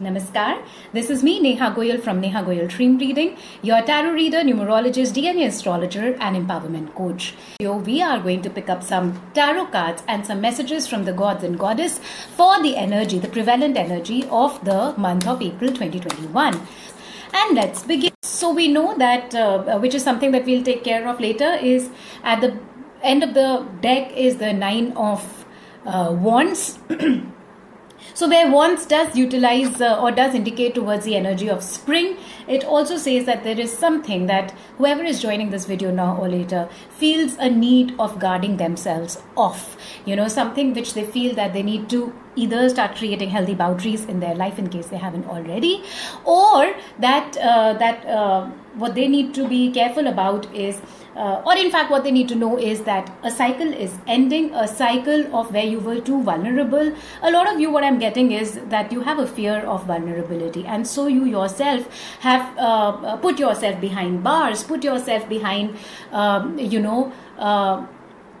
Namaskar. This is me, Neha Goyal from Neha Goyal Dream Reading, your tarot reader, numerologist, DNA astrologer, and empowerment coach. Here we are going to pick up some tarot cards and some messages from the gods and goddess for the energy, the prevalent energy of the month of April 2021. And let's begin. So we know that, uh, which is something that we'll take care of later, is at the end of the deck is the nine of uh, wands. So, where wands does utilize uh, or does indicate towards the energy of spring, it also says that there is something that whoever is joining this video now or later feels a need of guarding themselves off. You know, something which they feel that they need to either start creating healthy boundaries in their life in case they haven't already, or that uh, that uh, what they need to be careful about is uh, or in fact what they need to know is that a cycle is ending a cycle of where you were too vulnerable. A lot of you what i'm getting is that you have a fear of vulnerability and so you yourself have uh, put yourself behind bars put yourself behind um, you know uh,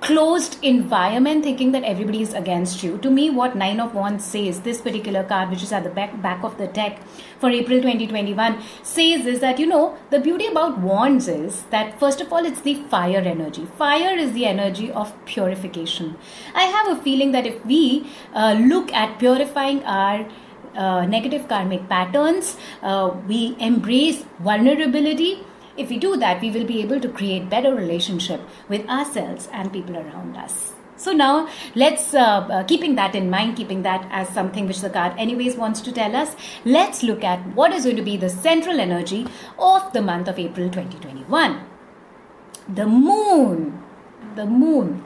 closed environment thinking that everybody is against you. To me what nine of wands says this particular card which is at the back back of the deck for april 2021 says is that you know the beauty about wands is that first of all it's the fire energy. Fire is the energy of purification. I have a feeling that if we uh, look at purifying our uh, negative karmic patterns uh, we embrace vulnerability if we do that, we will be able to create better relationship with ourselves and people around us. So now let's, uh, uh, keeping that in mind, keeping that as something which the card anyways wants to tell us, let's look at what is going to be the central energy of the month of April 2021. The moon. The moon.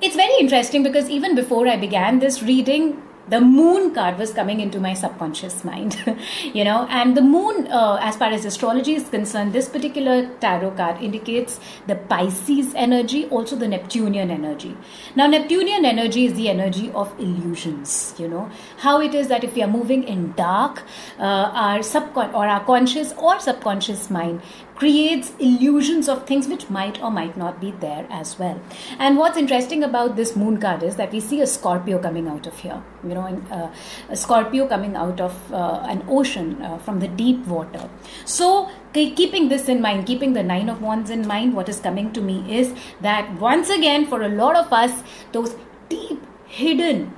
It's very interesting because even before I began this reading, the moon card was coming into my subconscious mind you know and the moon uh, as far as astrology is concerned this particular tarot card indicates the pisces energy also the neptunian energy. Now neptunian energy is the energy of illusions you know. How it is that if we are moving in dark uh, our subcon or our conscious or subconscious mind creates illusions of things which might or might not be there as well. And what's interesting about this moon card is that we see a Scorpio coming out of here, you know, uh, a Scorpio coming out of uh, an ocean uh, from the deep water. So, keeping this in mind, keeping the Nine of Wands in mind, what is coming to me is that once again, for a lot of us, those deep hidden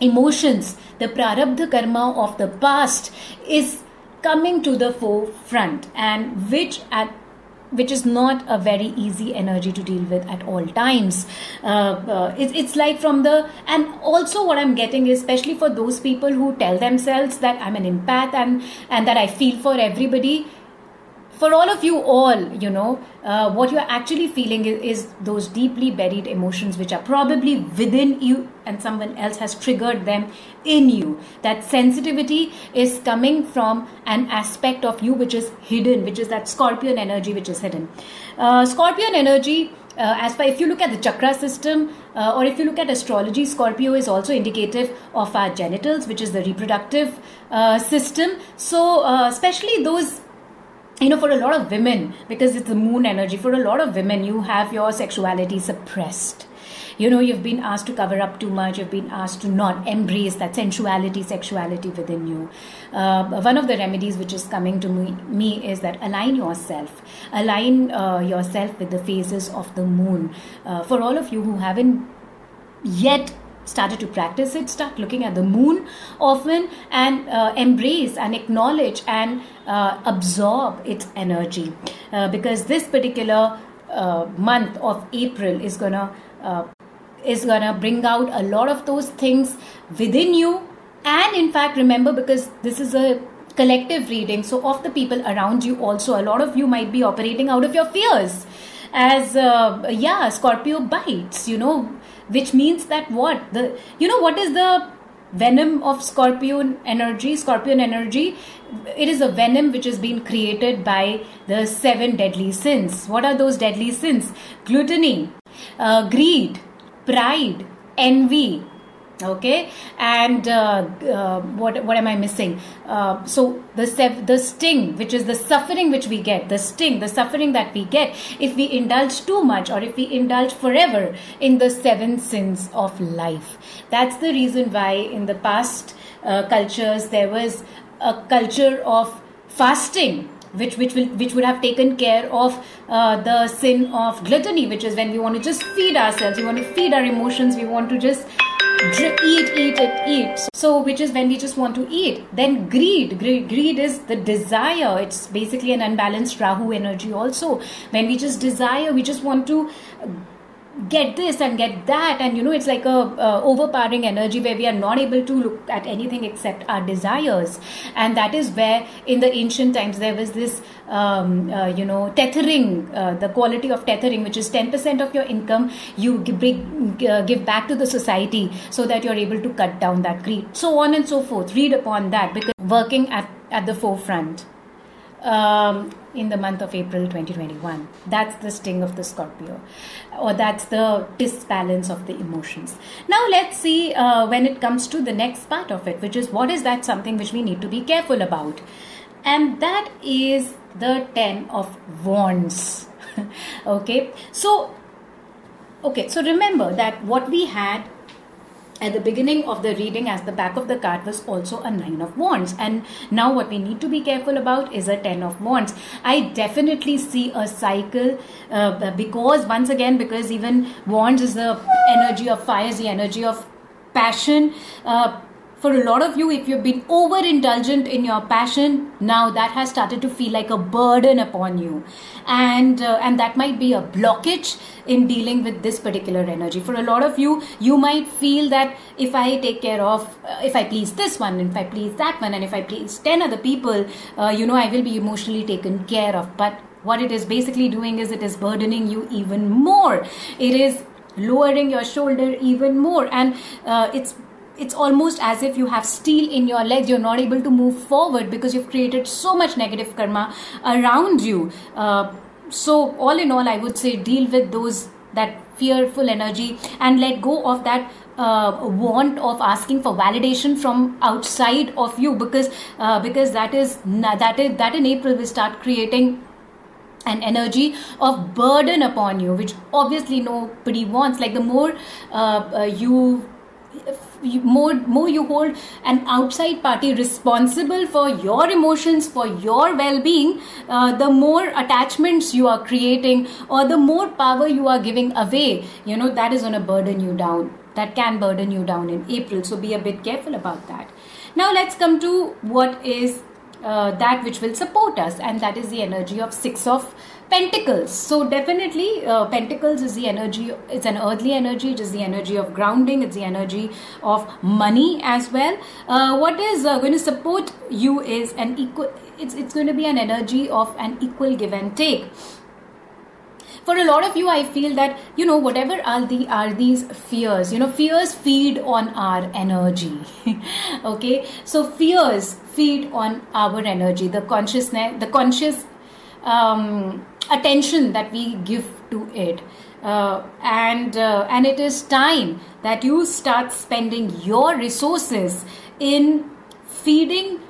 emotions, the prarabdha karma of the past is coming to the forefront and which at which is not a very easy energy to deal with at all times. Uh, uh, it, it's like from the, and also what I'm getting is, especially for those people who tell themselves that I'm an empath and, and that I feel for everybody, for all of you all, you know, uh, what you're actually feeling is, is, those deeply buried emotions which are probably within you and someone else has triggered them in you. That sensitivity is coming from an aspect of you which is hidden, which is that scorpion energy which is hidden. Uh, scorpion energy. Uh, as far if you look at the chakra system uh, or if you look at astrology scorpio is also indicative of our genitals which is the reproductive uh, system so uh, especially those you know, for a lot of women, because it's the moon energy, for a lot of women, you have your sexuality suppressed. You know, you've been asked to cover up too much, you've been asked to not embrace that sensuality, sexuality within you. Uh, one of the remedies which is coming to me, me is that align yourself, align uh, yourself with the phases of the moon. Uh, for all of you who haven't yet started to practice it, start looking at the moon often and uh, embrace and acknowledge and uh, absorb its energy. Uh, because this particular uh, month of April is gonna uh, is gonna bring out a lot of those things within you. And in fact, remember because this is a collective reading, so of the people around you also, a lot of you might be operating out of your fears as uh, yeah scorpio bites you know which means that what? The you know what is the venom of scorpion energy? Scorpion energy it is a venom which has been created by the seven deadly sins. What are those deadly sins? Gluttony uh, greed pride envy okay? And uh, uh, what what am i missing? Uh, so the the sting which is the suffering which we get the sting the suffering that we get if we indulge too much or if we indulge forever in the seven sins of life. That's the reason why in the past uh, cultures there was a culture of fasting which which will which would have taken care of uh, the sin of gluttony which is when we want to just feed ourselves we want to feed our emotions we want to just eat eat it eat. So which is when we just want to eat. Then greed. Greed, greed is the desire. It's basically an unbalanced rahu energy also. When we just desire we just want to get this and get that and you know it's like a overpowering energy where we are not able to look at anything except our desires. And that is where in the ancient times there was this um, uh, you know tethering uh, the quality of tethering which is 10% of your income you give, uh, give back to the society so that you're able to cut down that greed. So on and so forth. Read upon that because working at, at the forefront um, in the month of April 2021. That's the sting of the Scorpio, or that's the disbalance of the emotions. Now, let's see uh, when it comes to the next part of it, which is what is that something which we need to be careful about? And that is the Ten of Wands. okay, so okay, so remember that what we had at the beginning of the reading as the back of the card was also a nine of wands. And now what we need to be careful about is a ten of wands. I definitely see a cycle uh, because once again because even wands is the energy of fire is the energy of passion. Uh, for a lot of you if you've been overindulgent in your passion now that has started to feel like a burden upon you. And uh, and that might be a blockage in dealing with this particular energy. For a lot of you you might feel that if i take care of uh, if i please this one if i please that one and if i please 10 other people uh, you know i will be emotionally taken care of. But what it is basically doing is it is burdening you even more. It is lowering your shoulder even more. And uh, it's it's almost as if you have steel in your legs you're not able to move forward because you've created so much negative karma around you. Uh, so all in all i would say deal with those that fearful energy and let go of that uh, want of asking for validation from outside of you because uh, because that is that is that in april we start creating an energy of burden upon you which obviously nobody wants. Like the more uh, uh you more more you hold an outside party responsible for your emotions for your well-being uh, the more attachments you are creating or the more power you are giving away. You know that is going to burden you down. That can burden you down in april. So be a bit careful about that. Now let's come to what is uh, that which will support us and that is the energy of six of pentacles. So definitely uh, pentacles is the energy it's an earthly energy it is the energy of grounding it's the energy of money as well. Uh, what is uh, going to support you is an equal it's, it's going to be an energy of an equal give and take. For a lot of you i feel that you know whatever are the are these fears you know fears feed on our energy okay? So fears feed on our energy the consciousness the conscious um, attention that we give to it. Uh, and uh, and it is time that you start spending your resources in feeding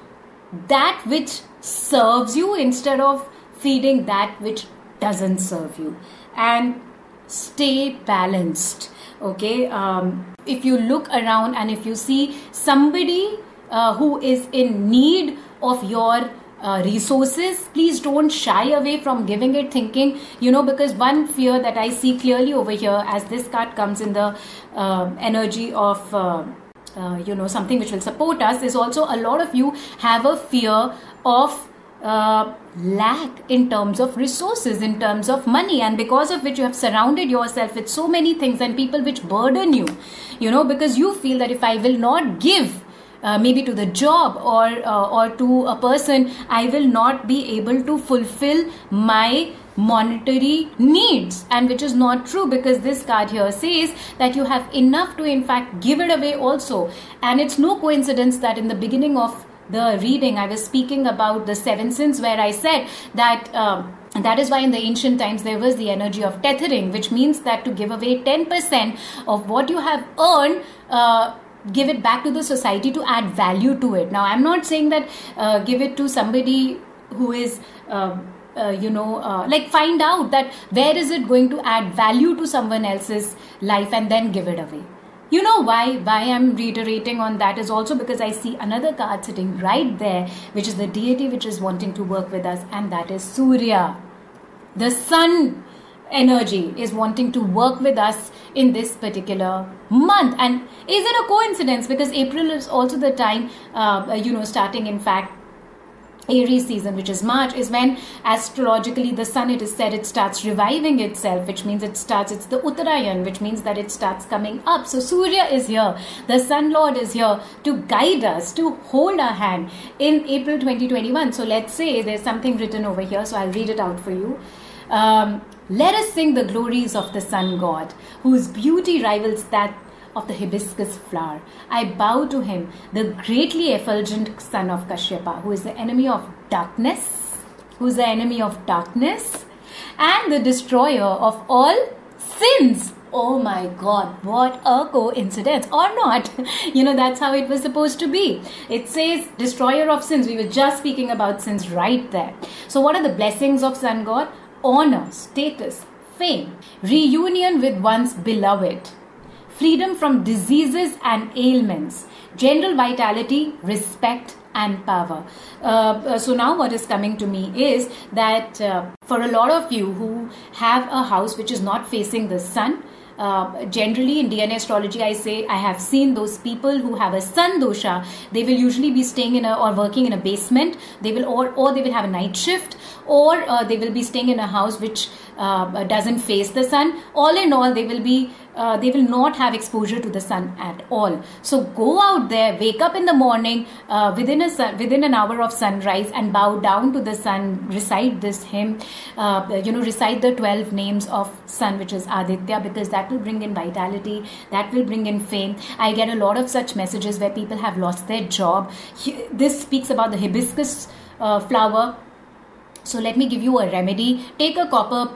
that which serves you instead of feeding that which doesn't serve you. And stay balanced okay? Um, if you look around and if you see somebody uh, who is in need of your uh, resources please don't shy away from giving it thinking you know because one fear that i see clearly over here as this card comes in the uh, energy of uh, uh you know something which will support us is also a lot of you have a fear of uh, lack in terms of resources, in terms of money, and because of which you have surrounded yourself with so many things and people which burden you, you know, because you feel that if I will not give, uh, maybe to the job or uh, or to a person i will not be able to fulfill my monetary needs and which is not true because this card here says that you have enough to in fact give it away also. And it's no coincidence that in the beginning of the reading i was speaking about the seven sins where i said that um, and that is why in the ancient times there was the energy of tethering, which means that to give away 10% of what you have earned, uh, give it back to the society to add value to it. Now i'm not saying that uh, give it to somebody who is uh, uh, you know uh, like find out that where is it going to add value to someone else's life and then give it away. You know why why i'm reiterating on that is also because i see another card sitting right there which is the deity which is wanting to work with us and that is surya the sun energy is wanting to work with us in this particular month and is it a coincidence because april is also the time uh, you know starting in fact Aries season, which is March, is when astrologically the sun, it is said, it starts reviving itself, which means it starts, it's the Uttarayan, which means that it starts coming up. So Surya is here, the Sun Lord is here to guide us, to hold our hand in April 2021. So let's say there's something written over here, so I'll read it out for you. Um, let us sing the glories of the sun god, whose beauty rivals that of the hibiscus flower. I bow to him, the greatly effulgent son of Kashyapa, who is the enemy of darkness, who is the enemy of darkness, and the destroyer of all sins. Oh my god, what a coincidence, or not. You know, that's how it was supposed to be. It says, destroyer of sins. We were just speaking about sins right there. So, what are the blessings of Sun God? Honor, status, fame, reunion with one's beloved, freedom from diseases and ailments, general vitality, respect, and power. Uh, uh, so now what is coming to me is that uh, for a lot of you who have a house which is not facing the sun, uh, generally in DNA astrology, I say I have seen those people who have a sun dosha. They will usually be staying in a or working in a basement. They will or or they will have a night shift, or uh, they will be staying in a house which uh, doesn't face the sun. All in all, they will be uh, they will not have exposure to the sun at all. So go out there, wake up in the morning uh, within a sun, within an hour of sunrise, and bow down to the sun. Recite this hymn. Uh, you know, recite the twelve names of sun, which is Aditya, because that will bring in vitality. That will bring in fame. I get a lot of such messages where people have lost their job. This speaks about the hibiscus uh, flower. So let me give you a remedy. Take a copper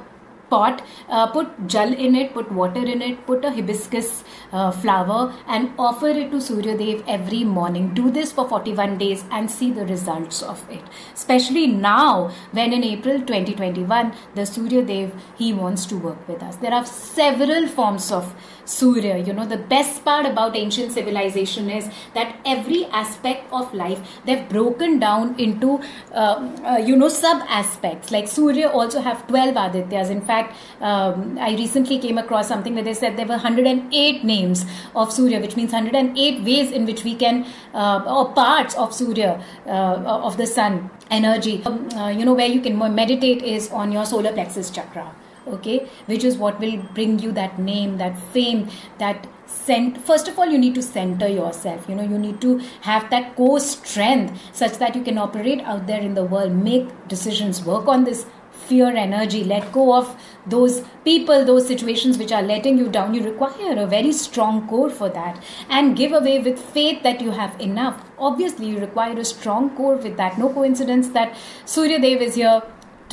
pot, uh, put jal in it, put water in it, put a hibiscus uh, flower and offer it to Surya Dev every morning. Do this for 41 days and see the results of it. Especially now when in April 2021 the Surya Dev he wants to work with us. There are several forms of Surya. You know, the best part about ancient civilization is that every aspect of life they've broken down into, uh, uh, you know, sub aspects. Like Surya also have 12 Adityas. In fact, um, I recently came across something where they said there were 108 names of Surya, which means 108 ways in which we can, uh, or parts of Surya, uh, of the sun energy. Um, uh, you know, where you can meditate is on your solar plexus chakra okay which is what will bring you that name that fame that cent first of all you need to center yourself. You know you need to have that core strength such that you can operate out there in the world make decisions work on this fear energy let go of those people those situations which are letting you down. You require a very strong core for that and give away with faith that you have enough. Obviously you require a strong core with that. No coincidence that surya dev is here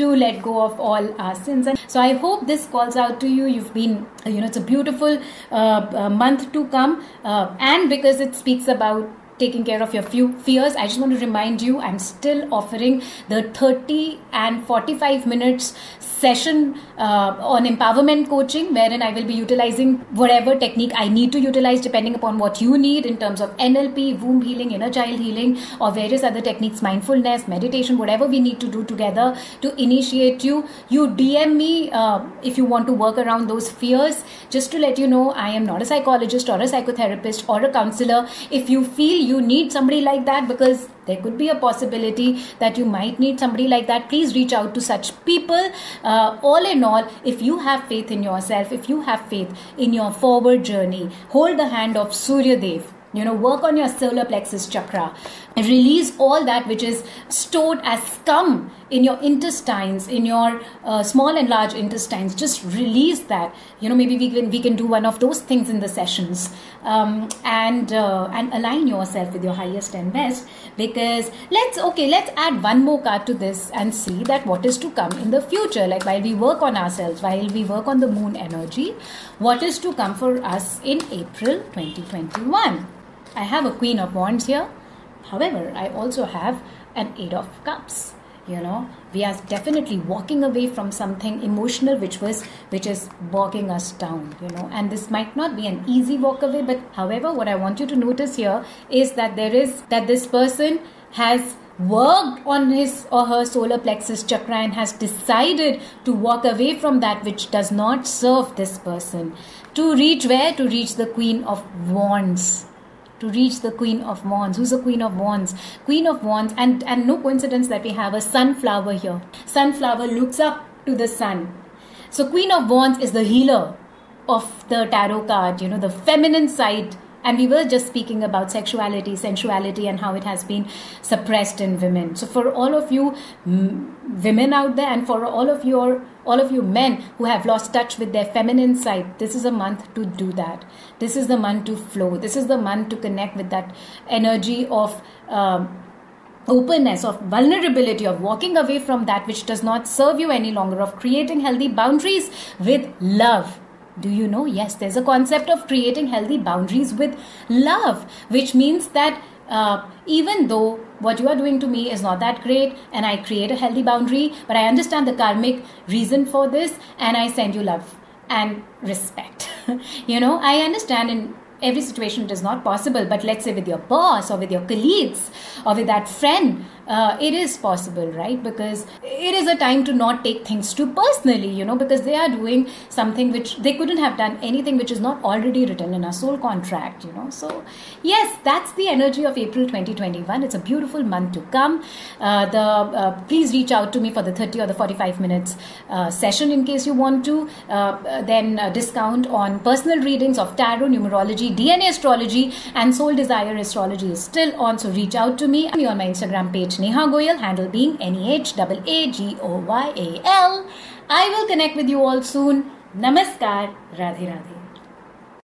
to let go of all our sins. And so I hope this calls out to you. You've been, you know, it's a beautiful uh, uh, month to come. Uh, and because it speaks about taking care of your few fears i just want to remind you i'm still offering the 30 and 45 minutes session uh, on empowerment coaching wherein I will be utilizing whatever technique I need to utilize depending upon what you need in terms of NLP, womb healing, inner child healing, or various other techniques, mindfulness, meditation, whatever we need to do together to initiate you. You DM me uh, if you want to work around those fears. Just to let you know, I am not a psychologist or a psychotherapist or a counselor. If you feel you need somebody like that because there could be a possibility that you might need somebody like that please reach out to such people. Uh, all in all if you have faith in yourself if you have faith in your forward journey hold the hand of surya dev you know work on your solar plexus chakra. Release all that which is stored as scum in your intestines in your uh, small and large intestines. Just release that. You know maybe we can we can do one of those things in the sessions. Um, and uh, and align yourself with your highest and best because let's okay let's add one more card to this and see that what is to come in the future. Like while we work on ourselves while we work on the moon energy what is to come for us in april 2021 i have a queen of wands here. However, I also have an Eight of Cups. you know. We are definitely walking away from something emotional which was which is bogging us down you know. And this might not be an easy walk away but however what i want you to notice here is that there is that this person has worked on his or her solar plexus chakra and has decided to walk away from that which does not serve this person. To reach where? To reach the queen of wands to reach the queen of wands. Who's the queen of wands? Queen of wands and and no coincidence that we have a sunflower here. Sunflower looks up to the sun. So queen of wands is the healer of the tarot card you know the feminine side and we were just speaking about sexuality sensuality and how it has been suppressed in women. So for all of you women out there and for all of your all of you men who have lost touch with their feminine side this is a month to do that. This is the month to flow. This is the month to connect with that energy of um, openness of vulnerability of walking away from that which does not serve you any longer of creating healthy boundaries with love do you know? Yes, there's a concept of creating healthy boundaries with love, which means that uh, even though what you are doing to me is not that great and I create a healthy boundary, but I understand the karmic reason for this and I send you love and respect. you know, I understand in every situation it is not possible, but let's say with your boss or with your colleagues or with that friend uh, it is possible, right? Because it is a time to not take things too personally, you know, because they are doing something which they couldn't have done anything which is not already written in a soul contract, you know. So, yes, that's the energy of April 2021. It's a beautiful month to come. Uh, the uh, please reach out to me for the 30 or the 45 minutes uh, session in case you want to. Uh, then discount on personal readings of tarot, numerology, DNA astrology, and soul desire astrology is still on. So reach out to me. I'm on my Instagram page Neha Goyal, handle being N E H A A G O Y A L. I will connect with you all soon. Namaskar. Radhe Radhe.